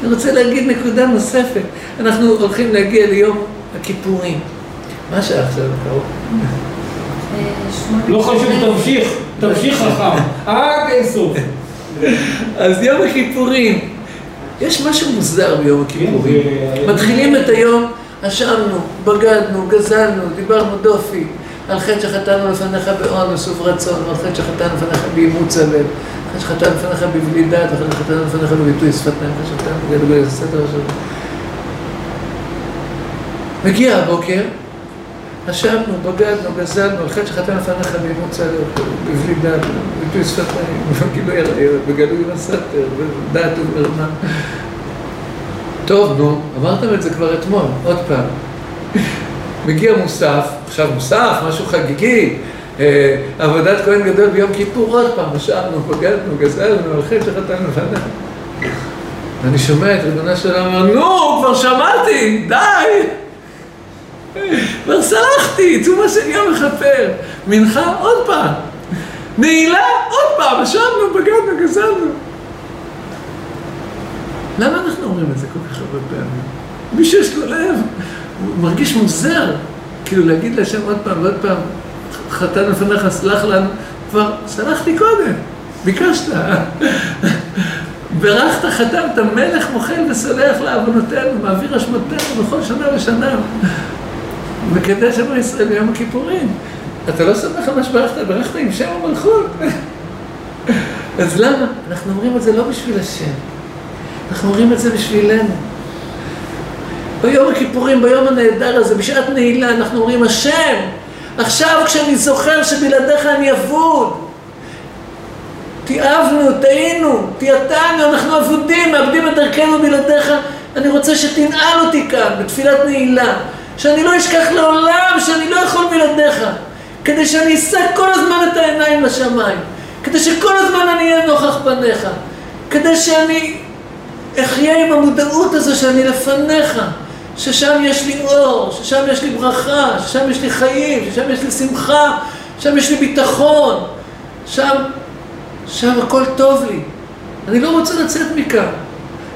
אני רוצה להגיד נקודה נוספת. אנחנו הולכים להגיע ליום הכיפורים. מה השעה עכשיו, קרוב? לא חשוב, תמשיך, תמשיך חכם, עד אינסוף. אז יום הכיפורים, יש משהו מוזר ביום הכיפורים. כן, זה- מתחילים את היום, אשמנו, בגדנו, גזלנו, דיברנו דופי, על חטא שחטאנו לפניך באונס וברצון, ועל חטא שחטאנו לפניך באימוץ הלב, על חטא שחטאנו לפניך בבלי דת, על חטא שחטאנו לפניך בביטוי שפתיים, על חטא שחטאנו בגדול בסתר השם. מגיע הבוקר, אשמנו, בגדנו, גזלנו, על חטא שחטאנו לפניך באימוץ הלב, בבלי דת, בביטוי שפתיים, בגילוי עריות, בגלוי בסתר, בדעת ובמרמה. טוב, נו, אמרתם את זה כבר אתמול, עוד פעם. מגיע מוסף, עכשיו מוסף, משהו חגיגי, אה, עבודת כהן גדול ביום כיפור, עוד פעם, נשארנו, בגדנו, גזלנו, על חטא שחטאנו לפניך. ואני שומע את ריבונו של אומר, נו, כבר שמעתי, די! כבר סלחתי, צומה של יום מכפר. מנחה, עוד פעם. נעילה, עוד פעם, ישבנו, בגדנו, גזלנו. למה אנחנו אומרים את זה כל כך הרבה פעמים? מי שיש לו לב, הוא מרגיש מוזר. כאילו להגיד להשם עוד פעם ועוד פעם, חטאנו לפניך, סלח לנו, כבר סלחתי קודם, ביקשת. ברכת, חתמת, מלך מוחל וסולח לעוונותינו, מעביר אשמותינו בכל שנה ושנה. מקדש עם ישראל ביום הכיפורים. אתה לא שמח על מה שברכת, ברכת עם שם המלכות. אז למה? אנחנו אומרים את זה לא בשביל השם. אנחנו אומרים את זה בשבילנו. ביום הכיפורים, ביום הנהדר הזה, בשעת נעילה, אנחנו אומרים, השם, עכשיו כשאני זוכר שבלעדיך אני אבוד, תיעבנו, טעינו, תיעתנו, אנחנו אבודים, מאבדים את דרכנו בלעדיך. אני רוצה שתנעל אותי כאן, בתפילת נעילה. שאני לא אשכח לעולם שאני לא יכול בלעדיך. כדי שאני אשא כל הזמן את העיניים לשמיים. כדי שכל הזמן אני אהיה נוכח פניך. כדי שאני אחיה עם המודעות הזו שאני לפניך. ששם יש לי אור, ששם יש לי ברכה, ששם יש לי חיים, ששם יש לי שמחה, שם יש לי ביטחון, שם, שם הכל טוב לי. אני לא רוצה לצאת מכאן.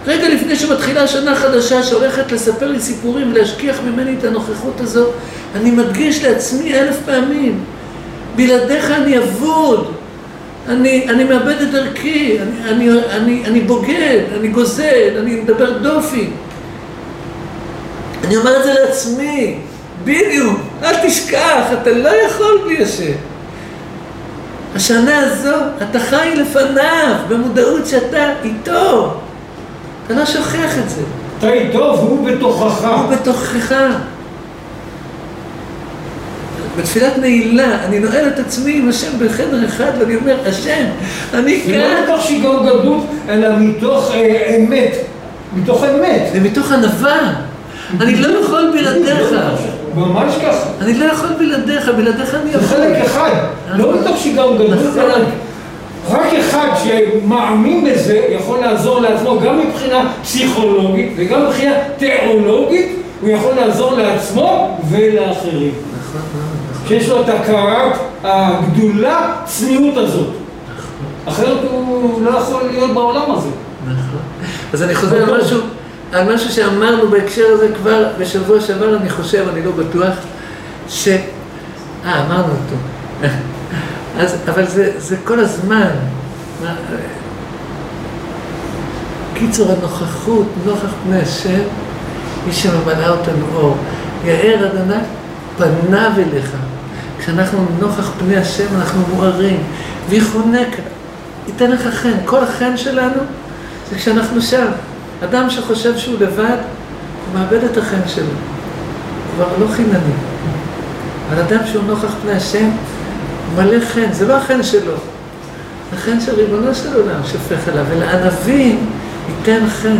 רגע לפני שמתחילה שנה חדשה שהולכת לספר לי סיפורים ולהשכיח ממני את הנוכחות הזו, אני מדגיש לעצמי אלף פעמים, בלעדיך אני אבוד, אני, אני מאבד את דרכי, אני, אני, אני, אני בוגד, אני גוזל, אני מדבר דופי. אני אומר את זה לעצמי, בדיוק, אל תשכח, אתה לא יכול בלי השם. השנה הזו, אתה חי לפניו, במודעות שאתה איתו. אתה לא שוכח את זה. אתה איתו והוא בתוכך. הוא בתוכך. בתפילת נעילה, אני נועל את עצמי עם השם בחדר אחד ואני אומר, השם, אני זה לא כאן. מתוך שיגעון גדלות, אלא מתוך אה, אמת. מתוך אמת. ומתוך ענווה. אני לא יכול בלעדיך. ממש ככה. אני לא יכול בלעדיך, בלעדיך אני זה יכול. חלק אחד, לא מתוך שיגעון גדלות, נכון. אלא רק אחד שמאמין בזה יכול לעזור לעצמו גם מבחינה פסיכולוגית וגם מבחינה תיאולוגית, הוא יכול לעזור לעצמו ולאחרים. נכון נכון. שיש לו את הכרת הגדולה, צניעות הזאת. אחרת הוא לא יכול להיות בעולם הזה. נכון. אז אני חוזר על משהו, על משהו שאמרנו בהקשר הזה כבר בשבוע שעבר, אני חושב, אני לא בטוח, ש... אה, אמרנו אותו. אז, אבל זה, זה כל הזמן. קיצור, הנוכחות, נוכח פני השם, היא שממלאה אותנו אור. יאר אדוני פניו אליך. כשאנחנו נוכח פני השם, אנחנו מוארים. ויחונק, ייתן לך חן. כל החן שלנו זה כשאנחנו שם. אדם שחושב שהוא לבד, הוא מאבד את החן שלו. כבר לא חינני. אבל אדם שהוא נוכח פני השם, הוא מלא חן. זה לא החן שלו. החן של ריבונו של עולם שופך אליו. ולענבים ייתן חן.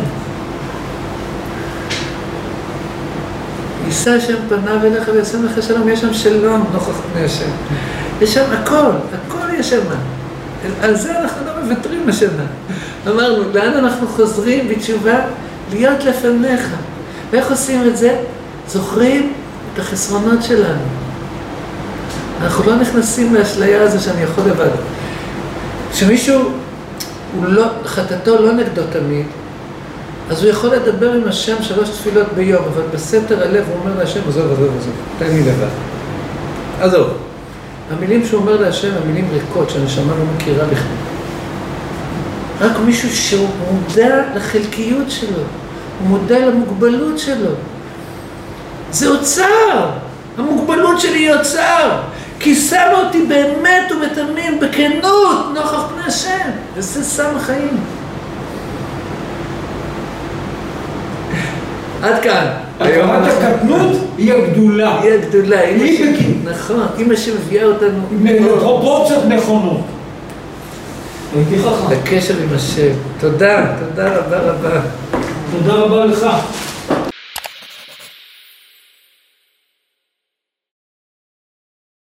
יישא השם פניו אליך וישם לך שלום, יש שם שלום נוכח פני השם. יש שם הכל, הכל יש שם. על זה אנחנו לא מוותרים השנה. אמרנו, לאן אנחנו חוזרים בתשובה? להיות לפניך. ואיך עושים את זה? זוכרים את החסרונות שלנו. אנחנו לא נכנסים לאשליה הזו שאני יכול לבד. כשמישהו, לא, חטאתו לא נגדו תמיד, אז הוא יכול לדבר עם השם שלוש תפילות ביום, אבל בסתר הלב הוא אומר להשם, עזוב, עזוב, עזוב, תן לי לבד. עזוב. המילים שהוא אומר להשם הן מילים ריקות שהנשמה לא מכירה בכלל. רק מישהו שהוא מודע לחלקיות שלו, הוא מודע למוגבלות שלו. זה אוצר! המוגבלות שלי היא אוצר! כי שמה אותי באמת ובתמים, בכנות, נוכח פני השם, וזה סם החיים. עד כאן. הכרת אנחנו- הקטנות היא הגדולה. היא הגדולה, היא אימא ש- בקי. נכון, אימא שמביאה אותנו בפרופורציות נכונות. הייתי חכם. לקשר עם השם. תודה, תודה רבה רבה. תודה רבה לך.